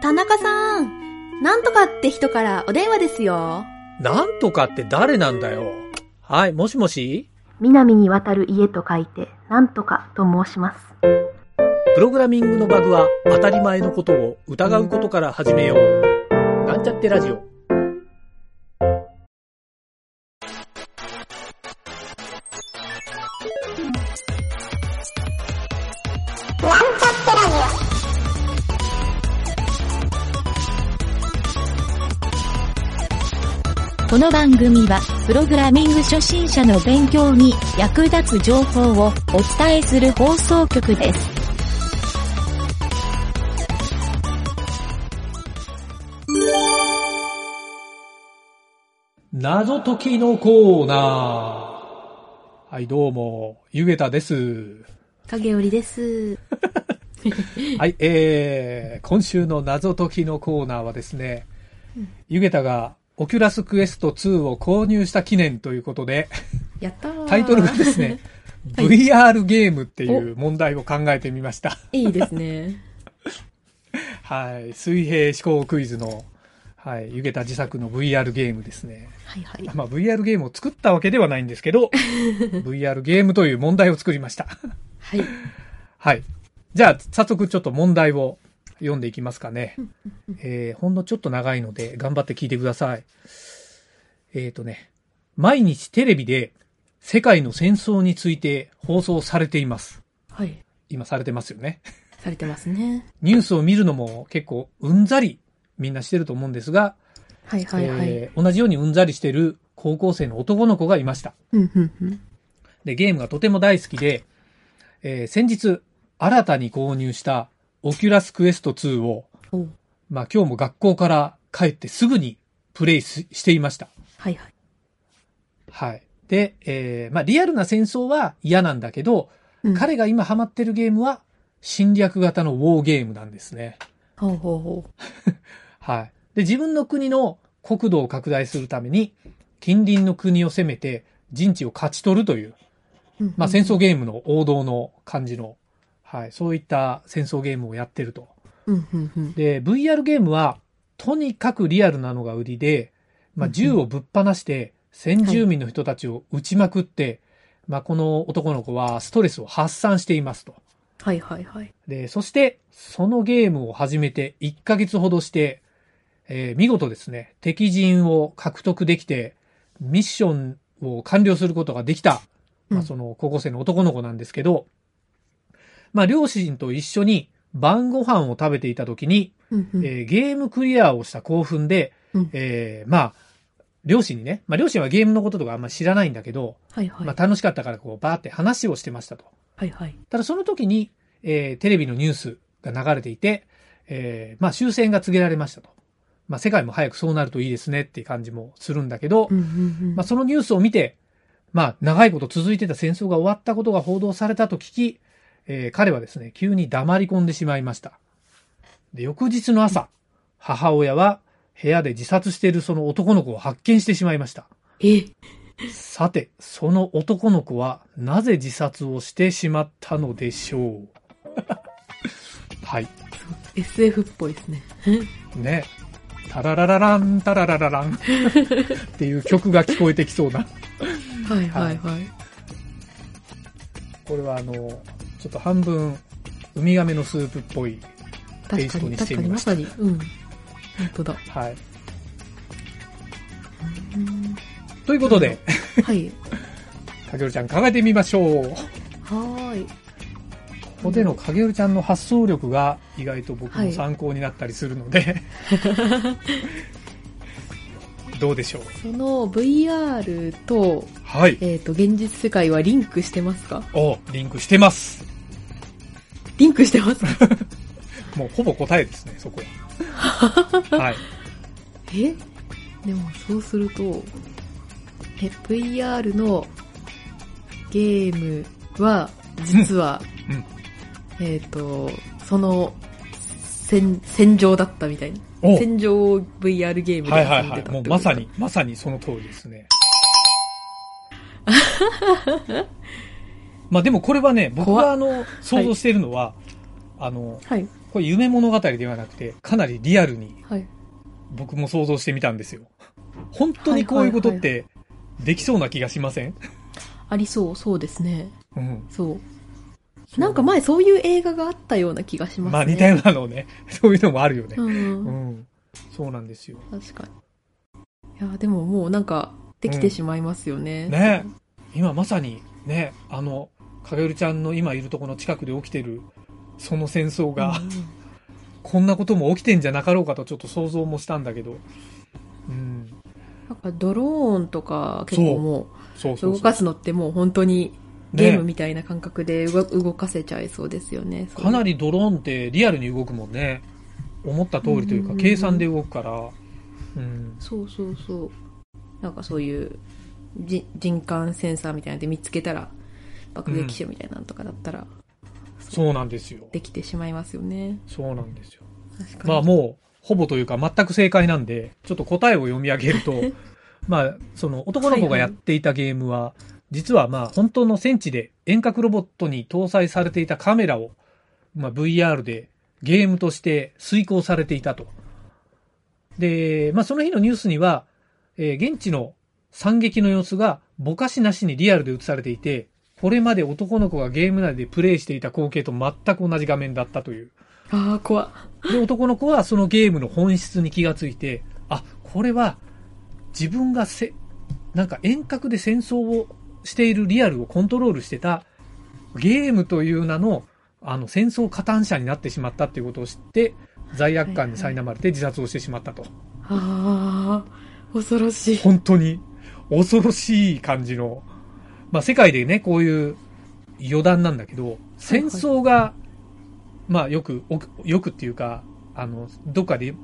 田中さん、なんとかって人からお電話ですよ。なんとかって誰なんだよ。はい、もしもし？南に渡る家と書いて、なんとかと申します。プログラミングのバグは当たり前のことを疑うことから始めよう。なんちゃってラジオ。この番組は、プログラミング初心者の勉強に役立つ情報をお伝えする放送局です。謎解きのコーナー。はい、どうも、ゆげたです。影織です。はい、えー、今週の謎解きのコーナーはですね、ゆげたが、オキュラスクエスト2を購入した記念ということで、やったー。タイトルがですね、はい VR ゲームっていう問題を考えてみました。いいですね。はい、水平思考クイズの、はい、ゆげた自作の VR ゲームですね。はいはい。まあ VR ゲームを作ったわけではないんですけど、VR ゲームという問題を作りました。はい。はい。じゃあ、早速ちょっと問題を読んでいきますかね。えーほんのちょっと長いので頑張って聞いてください。えっ、とね、毎日テレビで世界の戦争について放送されています。はい。今されてますよね。されてますね。ニュースを見るのも結構うんざりみんなしてると思うんですが、はいはいはい。えー同じようにうんざりしてる高校生の男の子がいました。うんうんうん。で、ゲームがとても大好きで、えー先日、新たに購入したオキュラスクエスト2を、まあ今日も学校から帰ってすぐにプレイししていました。はいはい。はい。で、えーまあリアルな戦争は嫌なんだけど、うん彼が今ハマってるゲームは侵略型のウォーゲームなんですね。ほうほうほう。はい。で、自分の国の国土を拡大するために、近隣の国を攻めて陣地を勝ち取るという、うんまあ戦争ゲームの王道の感じの、はい、そういった戦争ゲームをやってると。で、VR ゲームは、とにかくリアルなのが売りで、まあ銃をぶっ放して、先住民の人たちを撃ちまくって、まあこの男の子はストレスを発散していますと。はいはいはい。で、そして、そのゲームを始めて1ヶ月ほどして、えー見事ですね、敵陣を獲得できて、ミッションを完了することができた、まあ、うんその高校生の男の子なんですけど、まあ、両親と一緒に晩ご飯を食べていた時に、うんうん。えーゲームクリアをした興奮で、うんえーまあ、両親にね、まあ、両親はゲームのこととかあんまり知らないんだけど、はいはい。まあ、楽しかったからこう、バーって話をしてましたと。はいはい。ただその時に、えーテレビのニュースが流れていて、えーまあ終戦が告げられましたと。まあ世界も早くそうなるといいですねっていう感じもするんだけど、うんうんうん。まあそのニュースを見て、まあ長いこと続いてた戦争が終わったことが報道されたと聞き、えー彼はですね、急に黙り込んでしまいました。で、翌日の朝、母親は部屋で自殺しているその男の子を発見してしまいました。え、さて、その男の子はなぜ自殺をしてしまったのでしょう？はい。SF っぽいですね。ね。タララララン、タラララランっていう曲が聞こえてきそうな。はいはいはい。これはあの、ちょっと半分、ウミガメのスープっぽい。テイストに確かに、確かしてみましたにまさに。うん。本当だ。はい。うんということで、はい。かげるちゃん考えてみましょう。はーい。ここでのかげるちゃんの発想力が意外と僕はいの参考になったりするので、どうでしょう？その VR と、はい。えっ、と、現実世界はリンクしてますか？お、リンクしてます。リンクしてますか もうほぼ答えですね、そこは。はい。え？でもそうすると、え、VR のゲームは、実は、うんえっ、と、その、戦、戦場だったみたいな。お戦場 VR ゲームではいはいはい。遊んでたってこともうまさに、まさにその通りですね。まあでもこれはね、僕があの、想像しているのは、あの、はい。ここれ夢物語ではなくて、かなりリアルにはい。僕も想像してみたんですよ。本当にこういうことってできそうな気がしません、ありそう、そうですね。うん。そう。なんか前そういう映画があったような気がしますね。まあ似たようなのね。そういうのもあるよね。うん。うん。そうなんですよ。確かに。いや、でももうなんか、できてしまいますよね。ね今まさにね、あの、かげるちゃんの今いるところの近くで起きてる、その戦争が、うんこんなことも起きてんじゃなかろうかとちょっと想像もしたんだけど。うん。なんかドローンとか結構もう。動かすのってもう本当にゲームねみたいな感覚で動動かせちゃいそうですよね。かなり。りドローンってリアルに動くもんね。思った通りというか、うん計算で動くから。うん。そうそうそう。なんかそういうじ人感センサーみたいなので見つけたら爆撃手みたいなのとかだったらそうなんですよ。できてしまいますよね。そうなんですよ。確かに。まあもう、ほぼというか全く正解なんで、ちょっと答えを読み上げると、まあ、その男の子がやっていたゲームは、実はまあ本当の戦地で遠隔ロボットに搭載されていたカメラを、まあ VR でゲームとして遂行されていたと。で、まあその日のニュースには、えー現地の惨劇の様子がぼかしなしにリアルで映されていて、これまで男の子がゲーム内でプレイしていた光景と全く同じ画面だったという。ああ、怖っで、男の子はそのゲームの本質に気がついて、あ、これは自分がせ、なんか遠隔で戦争をしているリアルをコントロールしてたゲームという名の、あの、戦争加担者になってしまったっていうことを知って、罪悪感に苛まれて自殺をしてしまったと。ああ、恐ろしい。本当に恐ろしい感じの、まあ世界でね、こういう余談なんだけど、戦争が、まあよく、よくっていうか、あの、どっかで、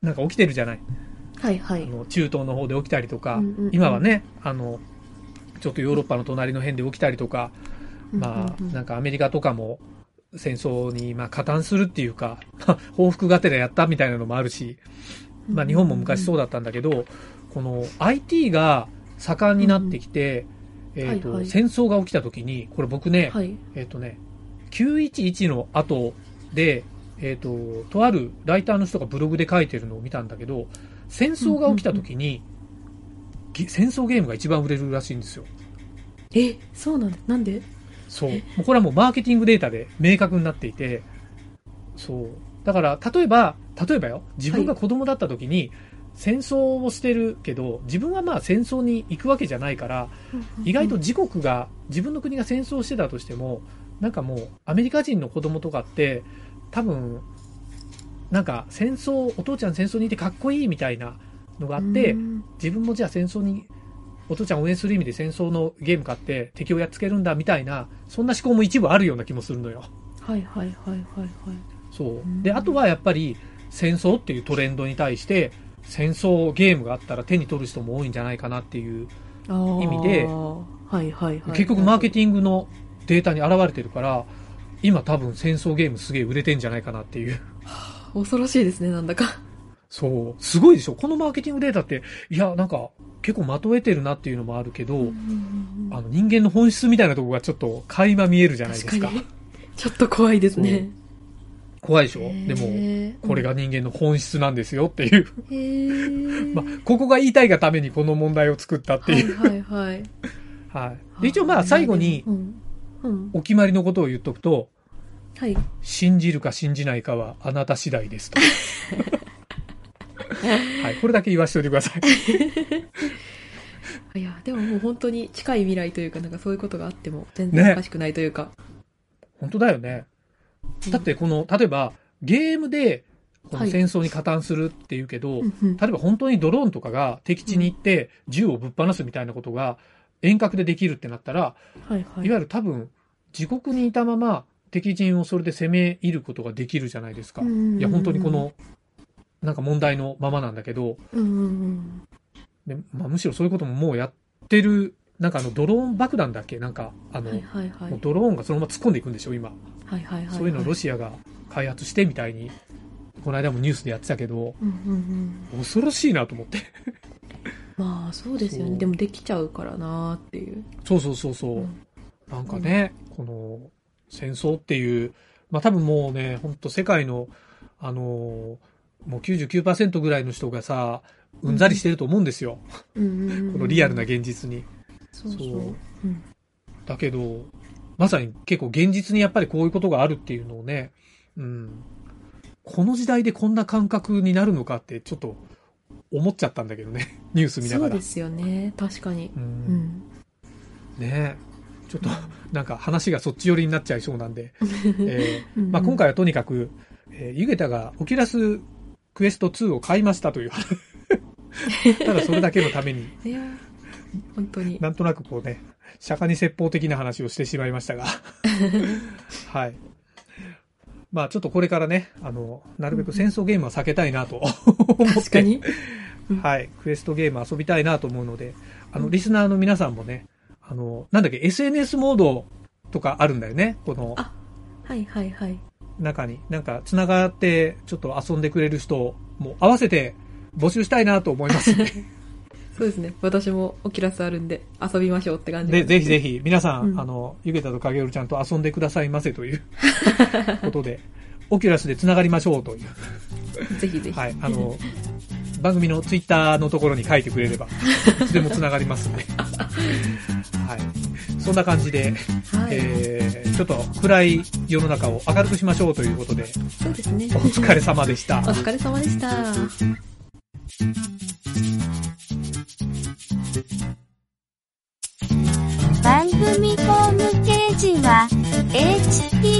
なんか起きてるじゃない。はいはい。あの中東の方で起きたりとか、うんうんうん今はね、あの、ちょっとヨーロッパの隣の辺で起きたりとか、まあ、なんかアメリカとかも戦争にまあ加担するっていうか、報復がてらやったみたいなのもあるし、まあ日本も昔そうだったんだけど、この IT が盛んになってきて、えっと、はいはい戦争が起きた時に、これ僕ね、はい。えっ、とね、911の後で、えっ、と、とあるライターの人がブログで書いてるのを見たんだけど、戦争が起きた時に、げ戦争ゲームが一番売れるらしいんですよ。え、そうなんだ。なんで？そう。これはもうマーケティングデータで明確になっていて、そう。だから、例えば、例えばよ、自分が子供だった時に、戦争をしてるけど、自分はまあ戦争に行くわけじゃないから、意外と自国が、自分の国が戦争してたとしても、なんかもう、アメリカ人の子供とかって、多分、なんか戦争、お父ちゃん戦争にいてかっこいいみたいなのがあって、うん自分もじゃあ戦争に、お父ちゃんを応援する意味で戦争のゲーム買って敵をやっつけるんだみたいな、そんな思考も一部あるような気もするのよ。はいはいはいはいはい。そううん。で、あとはやっぱり戦争っていうトレンドに対して、戦争ゲームがあったら手に取る人も多いんじゃないかなっていう、意味ではいはいはい。結局マーケテティングのデータに現れてるから、今多分戦争ゲームすげえ売れてんじゃないかなっていう。恐ろしいですね、なんだか。そう。すごいでしょこのマーケティングデータって、いや、なんか結構まとえてるなっていうのもあるけど、あの人間の本質みたいなところがちょっと垣間見えるじゃないですか。ちょっと怖いですね。怖いでしょ？でも、これが人間の本質なんですよっていう。まあ、ここが言いたいがためにこの問題を作ったっていう。はいはいはい。はい。で、一応まあ最後に。お決まりのことを言っとくと、はい。信じるか信じないかはあなた次第ですと。はい。これだけ言わせておいてください。いや、でももう本当に近い未来というか、なんかそういうことがあっても全然ねおかしくないというか。本当だよね。だってこの、例えばゲームでこのはい戦争に加担するっていうけど、うんうん例えば本当にドローンとかが敵地に行って銃をぶっ放すみたいなことが遠隔でできるってなったら、はいはいいわゆる多分自国にいたまま敵陣をそれで攻め入ることができるじゃないですか。いや本当にこのなんか問題のままなんだけど。でまあ、むしろそういうことももうやってる、なんかあのドローン爆弾だっけ？なんかあの、はいはいはい。もうドローンがそのまま突っ込んでいくんでしょ今。はいはいはい。そういうのをロシシアが開発してみたいに、この間もニュースでやってたけど、うんうんうん。恐ろしいなと思って。まあそうですよね。でもできちゃうからなーっていう。そうそうそうそう。うんなんかね、この戦争っていうまあ多分もうね、本当世界の、あのーもう99%ぐらいの人がさ、うんざりしてると思うんですよ。うんうんうんこのリアルな現実に。そうそう。そううんだけど、まさに結構現実にやっぱりこういうことがあるっていうのをね、うん。この時代でこんな感覚になるのかってちょっと思っちゃったんだけどね。ニュース見ながら。そうですよね。確かに。う。うんん。ねちょっとなんか話がそっち寄りになっちゃいそうなんで。えーうんまあ、今回はとにかく、えー、ゆげたがオキュラスクエスト2を買いましたという。ただそれだけのために、本当に。なんとなくこうね、釈迦に説法的な話をしてしまいましたが。はい。まあちょっとこれからね、あの、なるべく戦争ゲームは避けたいなと思って。確かに。はい。クエストゲーム遊びたいなと思うので、あの、うんリスナーの皆さんもね、あの、なんだっけ、SNS モードとかあるんだよね。このあはいはいはい。中に。なんか、繋がって、ちょっと遊んでくれる人も合わせて募集したいなと思いますね。そうですね。私もオキュラスあるんで遊びましょうって感じで、ぜひぜひ。ひ、皆さん、うんあの、ゆげたと影るちゃんと遊んでくださいませという ことで、オキュラスで繋がりましょうという。ぜひぜひ。はい。あの、番組のツイッターのところに書いてくれれば、いつでも繋がりますんで。はい。そんな感じで、はい。えー、ちょっと暗い世の中を明るくしましょうということで、そうですね。お疲れ様でしたお。疲れ様でした。